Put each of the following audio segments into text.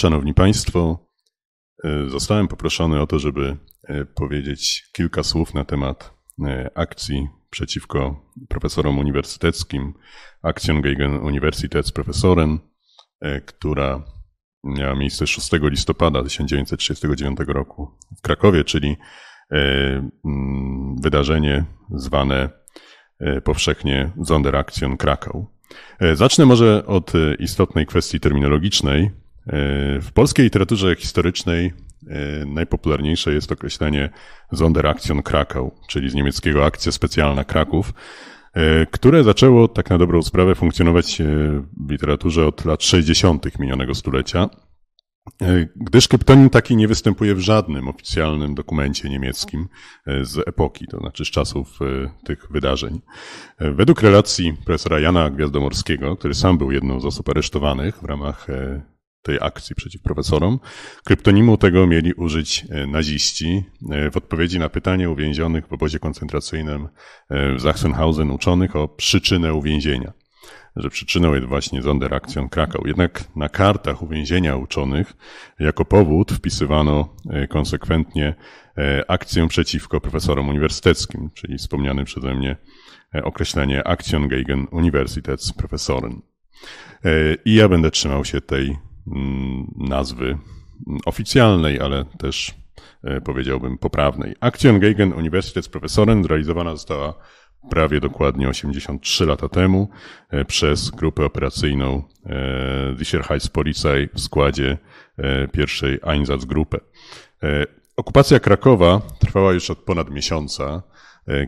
Szanowni Państwo, zostałem poproszony o to, żeby powiedzieć kilka słów na temat akcji przeciwko profesorom uniwersyteckim, Aktion gegen Universitätsprofessoren, która miała miejsce 6 listopada 1939 roku w Krakowie, czyli wydarzenie zwane powszechnie Sonderaktion Krakau. E, zacznę może od e, istotnej kwestii terminologicznej. E, w polskiej literaturze historycznej najpopularniejsze jest określenie Sonderaktion Krakau, czyli z niemieckiego akcja specjalna Kraków, które zaczęło tak na dobrą sprawę funkcjonować w literaturze od lat 60. minionego stulecia. E, gdyż kryptonim taki nie występuje w żadnym oficjalnym dokumencie niemieckim e, z epoki, to znaczy z czasów e, tych wydarzeń. Według relacji profesora Jana Gwiazdomorskiego, który sam był jedną z osób aresztowanych w ramach tej akcji przeciw profesorom, kryptonimu tego mieli użyć naziści w odpowiedzi na pytanie uwięzionych w obozie koncentracyjnym w Sachsenhausen uczonych o przyczynę uwięzienia że przyczyną jest właśnie Sonderaktion Krakau. Jednak na kartach uwięzienia uczonych jako powód wpisywano e, konsekwentnie e, akcję przeciwko profesorom uniwersyteckim, czyli wspomniane przeze mnie e, określenie Aktion gegen Universitätsprofessoren. I ja będę trzymał się tej nazwy mm, oficjalnej, ale też powiedziałbym poprawnej. Aktion gegen Universitätsprofessoren zrealizowana została prawie dokładnie 83 lata temu e, przez grupę operacyjną e, Sicherheitspolizei w składzie e, pierwszej Einsatzgruppe. Okupacja Krakowa trwała już od ponad miesiąca,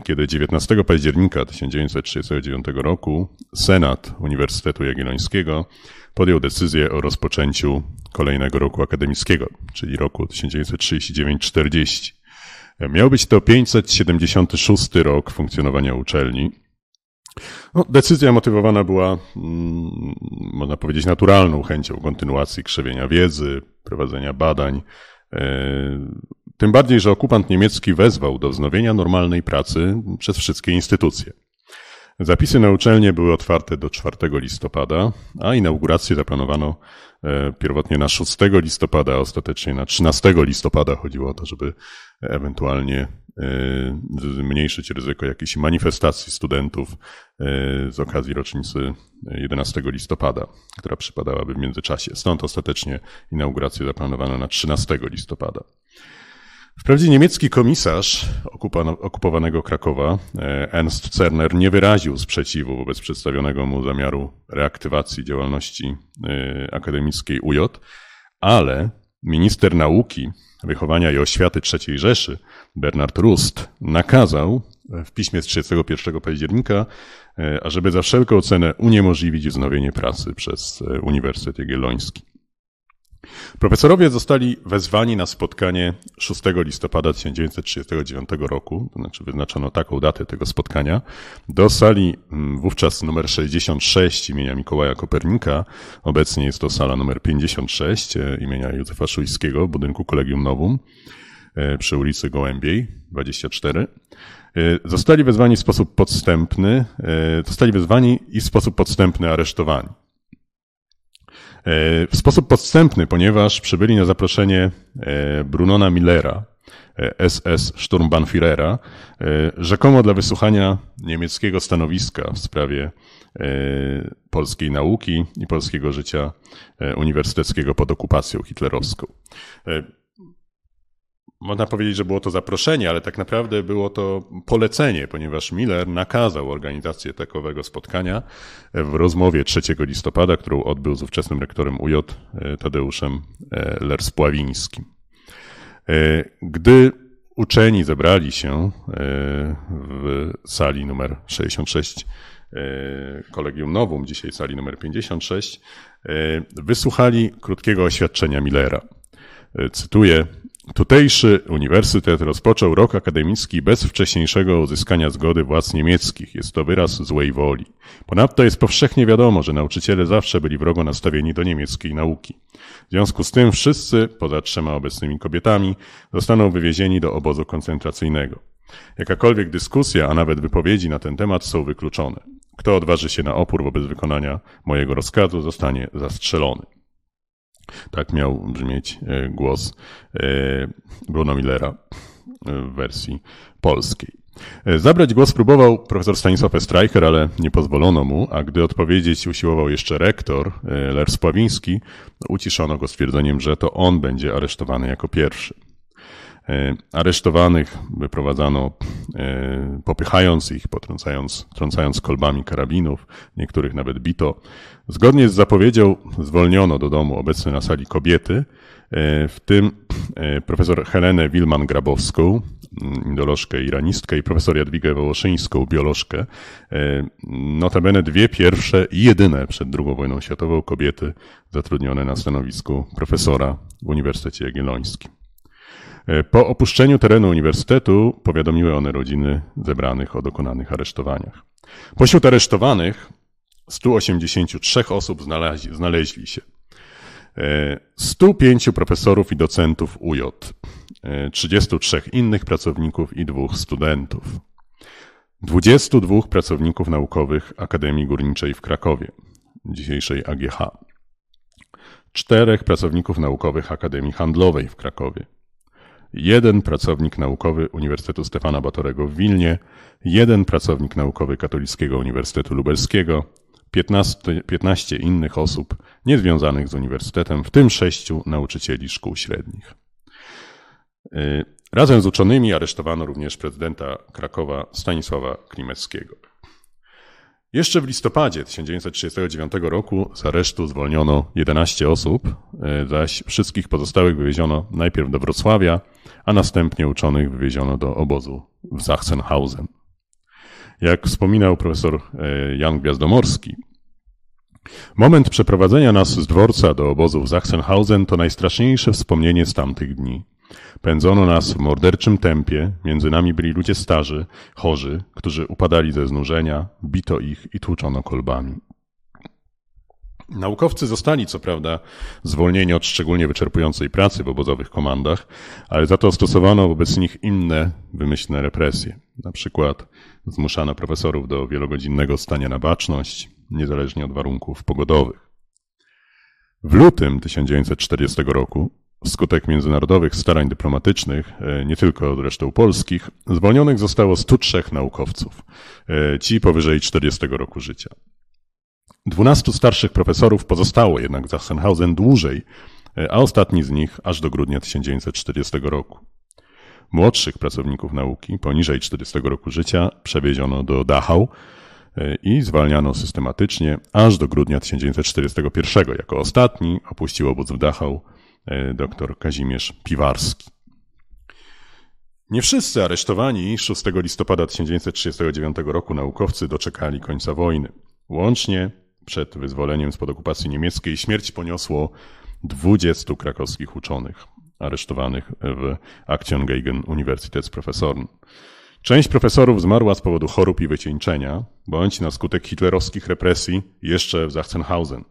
kiedy 19 października 1939 roku Senat Uniwersytetu Jagiellońskiego podjął decyzję o rozpoczęciu kolejnego roku akademickiego, czyli roku 1939-40. Miał być to 576 rok funkcjonowania uczelni. No, decyzja motywowana była, mm, można powiedzieć, naturalną chęcią kontynuacji krzewienia wiedzy, prowadzenia badań. Tym bardziej, że okupant niemiecki wezwał do wznowienia normalnej pracy przez wszystkie instytucje. Zapisy na uczelnię były otwarte do 4 listopada, a inaugurację zaplanowano e, pierwotnie na 6 listopada, a ostatecznie na 13 listopada. Chodziło o to, żeby ewentualnie e, zmniejszyć ryzyko jakiejś manifestacji studentów e, z okazji rocznicy 11 listopada, która przypadałaby w międzyczasie. Stąd ostatecznie inaugurację zaplanowano na 13 listopada. Wprawdzie niemiecki komisarz okupowanego Krakowa, e, Ernst Cerner, nie wyraził sprzeciwu wobec przedstawionego mu zamiaru reaktywacji działalności e, akademickiej UJ, ale minister nauki, wychowania i oświaty III Rzeszy, Bernard Rust, nakazał w piśmie z 31 października, e, ażeby za wszelką cenę uniemożliwić wznowienie pracy przez Uniwersytet Jagielloński. Profesorowie zostali wezwani na spotkanie 6 listopada 1939 roku, to znaczy wyznaczono taką datę tego spotkania, do sali mm, wówczas numer 66 imienia Mikołaja Kopernika. Obecnie jest to sala numer 56 e, imienia Józefa Szujskiego budynku Kolegium Nowum e, przy ulicy Gołębiej 24. E, zostali wezwani w sposób podstępny, zostali wezwani i w sposób podstępny aresztowani. E, w sposób podstępny, ponieważ przybyli na zaproszenie e, Brunona Millera, SS e, Sturmbannführera, rzekomo dla wysłuchania niemieckiego stanowiska w sprawie polskiej nauki i polskiego życia uniwersyteckiego pod okupacją hitlerowską. Można powiedzieć, że było to zaproszenie, ale tak naprawdę było to polecenie, ponieważ Miller nakazał organizację takowego spotkania w rozmowie 3 listopada, którą odbył z ówczesnym rektorem UJ e, Tadeuszem e, Lerspławińskim. E, gdy uczeni zebrali się w sali numer 66 Kolegium Nowum, dzisiaj sali numer 56, wysłuchali krótkiego oświadczenia Millera. Cytuję, Tutejszy uniwersytet rozpoczął rok akademicki bez wcześniejszego uzyskania zgody władz niemieckich. Jest to wyraz złej woli. Ponadto jest powszechnie wiadomo, że nauczyciele zawsze byli wrogo nastawieni do niemieckiej nauki. W związku z tym wszyscy, poza trzema obecnymi kobietami, zostaną wywiezieni do obozu koncentracyjnego. Jakakolwiek dyskusja, a nawet wypowiedzi na ten temat są wykluczone. Kto odważy się na opór wobec wykonania mojego rozkazu, zostanie zastrzelony. Tak miał brzmieć głos Bruno Millera w wersji polskiej. Zabrać głos próbował profesor Stanisław Streicher, ale nie pozwolono mu, a gdy odpowiedzieć usiłował jeszcze rektor Lers Pławiński, uciszono go stwierdzeniem, że to on będzie aresztowany jako pierwszy. E, aresztowanych wyprowadzano, e, popychając ich, potrącając trącając kolbami karabinów, niektórych nawet bito. Zgodnie z zapowiedzią zwolniono do domu obecne na sali kobiety, e, w tym profesor Helenę Wilman-Grabowską, mm, indolożkę iranistkę i profesor Jadwigę Wołoszyńską, biolożkę. Notabene dwie pierwsze i jedyne przed II wojną światową kobiety zatrudnione na stanowisku profesora w Uniwersytecie Jagiellońskim. E, po opuszczeniu terenu uniwersytetu powiadomiły one rodziny zebranych o dokonanych aresztowaniach. Pośród aresztowanych 183 osób znaleźli, znaleźli się. 105 e, profesorów i docentów UJ, 33 e, innych pracowników i dwóch studentów, 22 pracowników naukowych Akademii Górniczej w Krakowie, dzisiejszej AGH, czterech pracowników naukowych Akademii Handlowej w Krakowie, jeden pracownik naukowy Uniwersytetu Stefana Batorego w Wilnie, jeden pracownik naukowy Katolickiego Uniwersytetu Lubelskiego, 15, 15 innych osób niezwiązanych z uniwersytetem, w tym sześciu nauczycieli szkół średnich. Y, razem z uczonymi aresztowano również prezydenta Krakowa Stanisława Klimeckiego. Jeszcze w listopadzie 1939 roku z aresztu zwolniono 11 osób, e, zaś wszystkich pozostałych wywieziono najpierw do Wrocławia, a następnie uczonych wywieziono do obozu w Sachsenhausen. Jak wspominał profesor e, Jan Gwiazdomorski, moment przeprowadzenia nas z dworca do obozu w Sachsenhausen to najstraszniejsze wspomnienie z tamtych dni. Pędzono nas w morderczym tempie, między nami byli ludzie starzy, chorzy, którzy upadali ze znużenia, bito ich i tłuczono kolbami. Naukowcy zostali, co prawda, zwolnieni od szczególnie wyczerpującej pracy w obozowych komandach, ale za to stosowano wobec nich inne wymyślne represje. Na przykład zmuszano profesorów do wielogodzinnego stania na baczność, niezależnie od warunków pogodowych. W lutym 1940 roku Wskutek międzynarodowych starań dyplomatycznych, e, nie tylko zresztą polskich, zwolnionych zostało 103 naukowców, e, ci powyżej 40 roku życia. 12 starszych profesorów pozostało jednak w Sachsenhausen dłużej, e, a ostatni z nich aż do grudnia 1940 roku. Młodszych pracowników nauki poniżej 40 roku życia przewieziono do Dachau i zwalniano systematycznie aż do grudnia 1941. Jako ostatni opuścił obóz w Dachau dr Kazimierz Piwarski. Nie wszyscy aresztowani 6 listopada 1939 roku naukowcy doczekali końca wojny. Łącznie przed wyzwoleniem spod okupacji niemieckiej śmierć poniosło 20 krakowskich uczonych aresztowanych w Aktiongeigen Universitätsprofessoren. Część profesorów zmarła z powodu chorób i wycieńczenia, bądź na skutek hitlerowskich represji jeszcze w Sachsenhausen.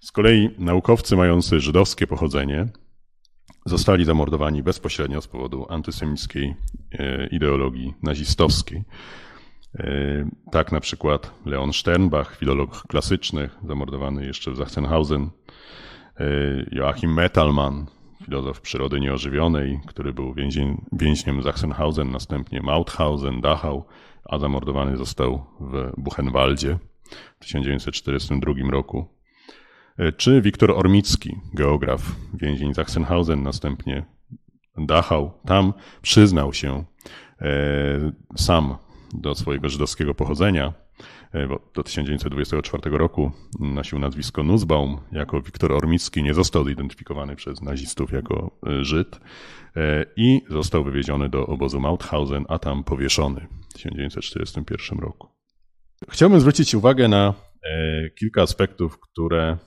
Z kolei naukowcy mający żydowskie pochodzenie zostali zamordowani bezpośrednio z powodu antysemickiej e, ideologii nazistowskiej. E, tak na przykład Leon Sternbach, filolog klasyczny, zamordowany jeszcze w Sachsenhausen, e, Joachim Mettelmann, filozof przyrody nieożywionej, który był więzień, więźniem Sachsenhausen, następnie Mauthausen, Dachau, a zamordowany został w Buchenwaldzie w 1942 roku. E, czy Wiktor Ormicki, geograf, więzień Sachsenhausen, następnie Dachau, tam przyznał się e, sam do swojego żydowskiego pochodzenia. E, do 1924 roku nosił nazwisko Nussbaum. Jako Wiktor Ormicki nie został zidentyfikowany przez nazistów jako Żyd i został wywieziony do obozu Mauthausen, a tam powieszony w 1941 roku. Chciałbym zwrócić uwagę na kilka aspektów, które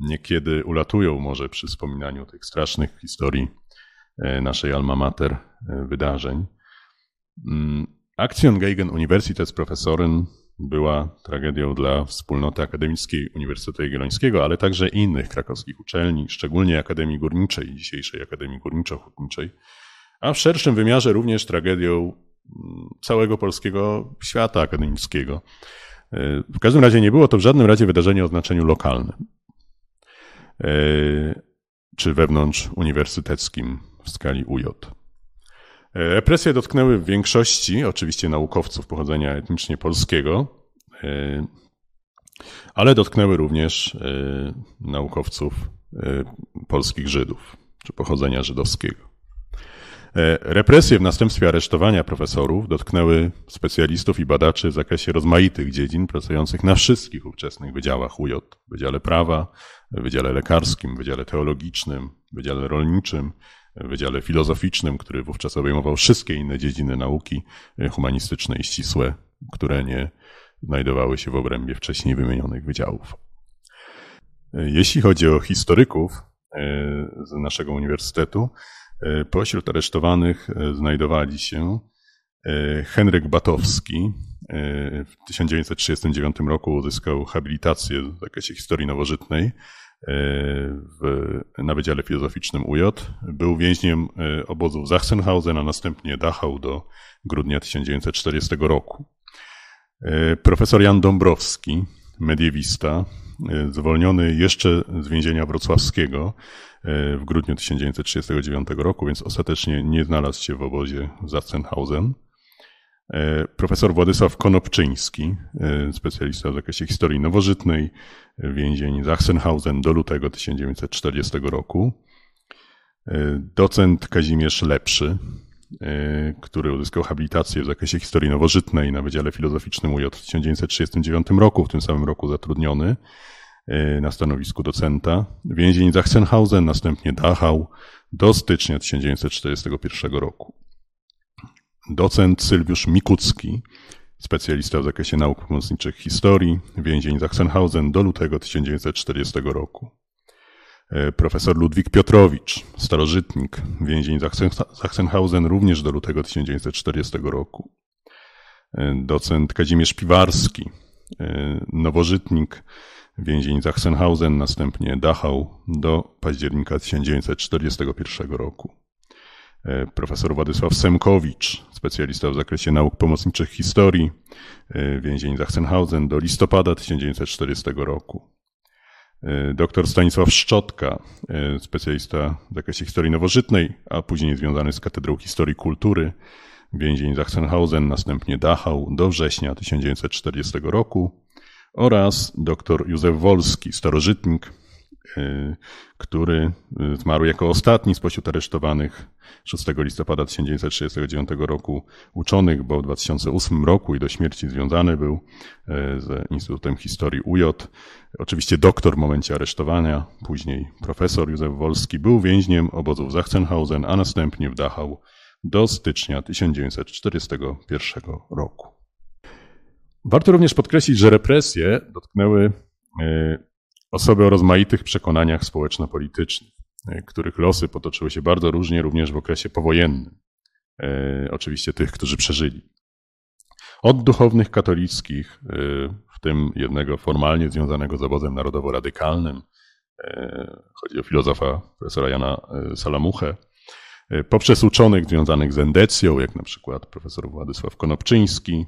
niekiedy ulatują może przy wspominaniu tych strasznych historii e, naszej alma mater e, wydarzeń. Mm, Aktion Geigen Universitätsprofessoren była tragedią dla wspólnoty akademickiej Uniwersytetu Jagiellońskiego, ale także innych krakowskich uczelni, szczególnie Akademii Górniczej, dzisiejszej Akademii Górniczo-Hutniczej, a w szerszym wymiarze również tragedią mm, całego polskiego świata akademickiego. W każdym razie nie było to w żadnym razie wydarzenie o znaczeniu lokalnym. czy wewnątrz uniwersyteckim w skali UJ. Represje dotknęły w większości, oczywiście naukowców pochodzenia etnicznie polskiego, ale dotknęły również naukowców polskich Żydów, czy pochodzenia żydowskiego. E, represje w następstwie aresztowania profesorów dotknęły specjalistów i badaczy w zakresie rozmaitych dziedzin pracujących na wszystkich ówczesnych wydziałach UJ. Wydziale Prawa, Wydziale Lekarskim, Wydziale Teologicznym, Wydziale Rolniczym, Wydziale Filozoficznym, który wówczas obejmował wszystkie inne dziedziny nauki humanistyczne i ścisłe, które nie znajdowały się w obrębie wcześniej wymienionych wydziałów. E, jeśli chodzi o historyków e, z naszego uniwersytetu, E, pośród aresztowanych e, znajdowali się e, Henryk Batowski. W 1939 roku uzyskał habilitację w zakresie historii nowożytnej w, na Wydziale Filozoficznym UJ. Był więźniem obozów Sachsenhausen, a następnie Dachau do grudnia 1940 roku. Profesor Jan Dąbrowski, mediewista, zwolniony jeszcze z więzienia wrocławskiego, E, w grudniu 1939 roku, więc ostatecznie nie znalazł się w obozie Sachsenhausen. E, profesor Władysław Konopczyński, e, specjalista w zakresie historii nowożytnej, więzień Sachsenhausen do lutego 1940 roku. Docent Kazimierz Lepszy, który uzyskał habilitację w zakresie historii nowożytnej na Wydziale Filozoficznym UJ w 1939 roku, w tym samym roku zatrudniony. E, na stanowisku docenta. Więzień Sachsenhausen, następnie Dachau do stycznia 1941 roku. Docent Sylwiusz Mikucki, specjalista w zakresie nauk pomocniczych historii, więzień Sachsenhausen do lutego 1940 roku. E, profesor Ludwik Piotrowicz, starożytnik, więzień Sachsenhausen również do lutego 1940 roku. E, docent Kazimierz Piwarski, nowożytnik, więzień Sachsenhausen, następnie Dachau do października 1941 roku. E, profesor Władysław Semkowicz, specjalista w zakresie nauk pomocniczych historii, e, więzień Sachsenhausen do listopada 1940 roku. E, doktor Stanisław Szczotka, specjalista w zakresie historii nowożytnej, a później związany z Katedrą Historii Kultury, więzień Sachsenhausen, następnie Dachau do września 1940 roku oraz dr Józef Wolski, starożytnik, y, który y, zmarł jako ostatni spośród aresztowanych 6 listopada 1939 roku uczonych, bo w 2008 roku i do śmierci związany był y, z Instytutem Historii UJ. Oczywiście doktor w momencie aresztowania, później profesor Józef Wolski był więźniem obozów Sachsenhausen, a następnie w Dachau do stycznia 1941 roku. Warto również podkreślić, że represje dotknęły e, osoby o rozmaitych przekonaniach społeczno-politycznych, e, których losy potoczyły się bardzo różnie również w okresie powojennym. E, oczywiście tych, którzy przeżyli. Od duchownych katolickich, w tym jednego formalnie związanego z obozem narodowo-radykalnym, chodzi o filozofa profesora Jana Salamuchę, poprzez uczonych związanych z endecją, jak na przykład profesor Władysław Konopczyński,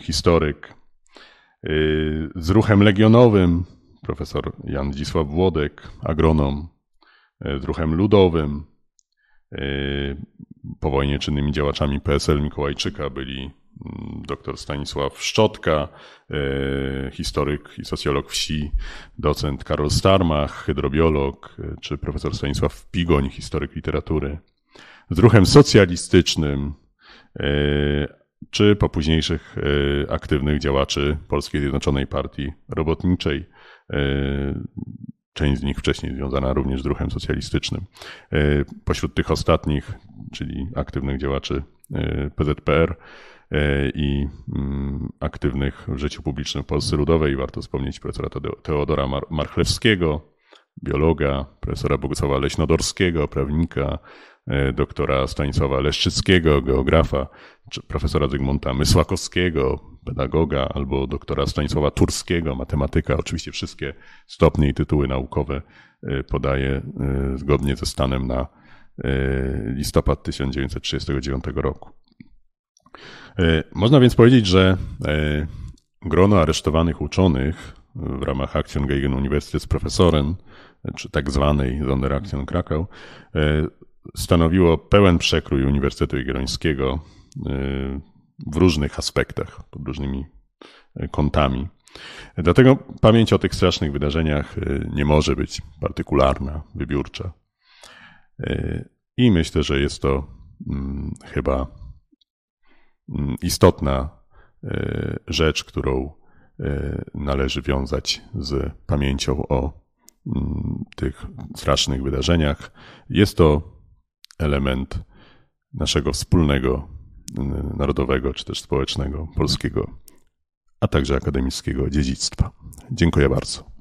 historyk, e, z ruchem legionowym, profesor Jan Dzisław Włodek, agronom, e, z ruchem ludowym. Po wojnie czynnymi działaczami PSL Mikołajczyka byli mm, dr Stanisław Szczotka, historyk i socjolog wsi, docent Karol Starmach, hydrobiolog, czy profesor Stanisław Pigoń, historyk literatury. Z ruchem socjalistycznym, czy po późniejszych e, aktywnych działaczy Polskiej Zjednoczonej Partii Robotniczej. E, część z nich wcześniej związana również z ruchem socjalistycznym. E, pośród tych ostatnich, czyli aktywnych działaczy PZPR i mm, aktywnych w życiu publicznym w Polsce Ludowej, warto wspomnieć profesora Teodora Marchlewskiego, biologa, profesora Bogusława Leśnodorskiego, prawnika, E, doktora Stanisława Leszczyckiego, geografa, czy profesora Zygmunta Mysłakowskiego, pedagoga, albo doktora Stanisława Turskiego, matematyka. Oczywiście wszystkie stopnie i tytuły naukowe e, podaje e, zgodnie ze stanem na listopad 1939 roku. Można więc powiedzieć, że grono aresztowanych uczonych w ramach Aktion gegen Universität Professoren, czy tak zwanej Sonderaktion Krakau, stanowiło pełen przekrój Uniwersytetu Jagiellońskiego w różnych aspektach, pod różnymi kątami. Dlatego pamięć o tych strasznych wydarzeniach nie może być partykularna, wybiórcza. I myślę, że jest to mm, chyba mm, istotna rzecz, którą należy wiązać z pamięcią o mm, tych strasznych wydarzeniach. Jest to element naszego wspólnego, narodowego czy też społecznego, polskiego, a także akademickiego dziedzictwa. Dziękuję bardzo.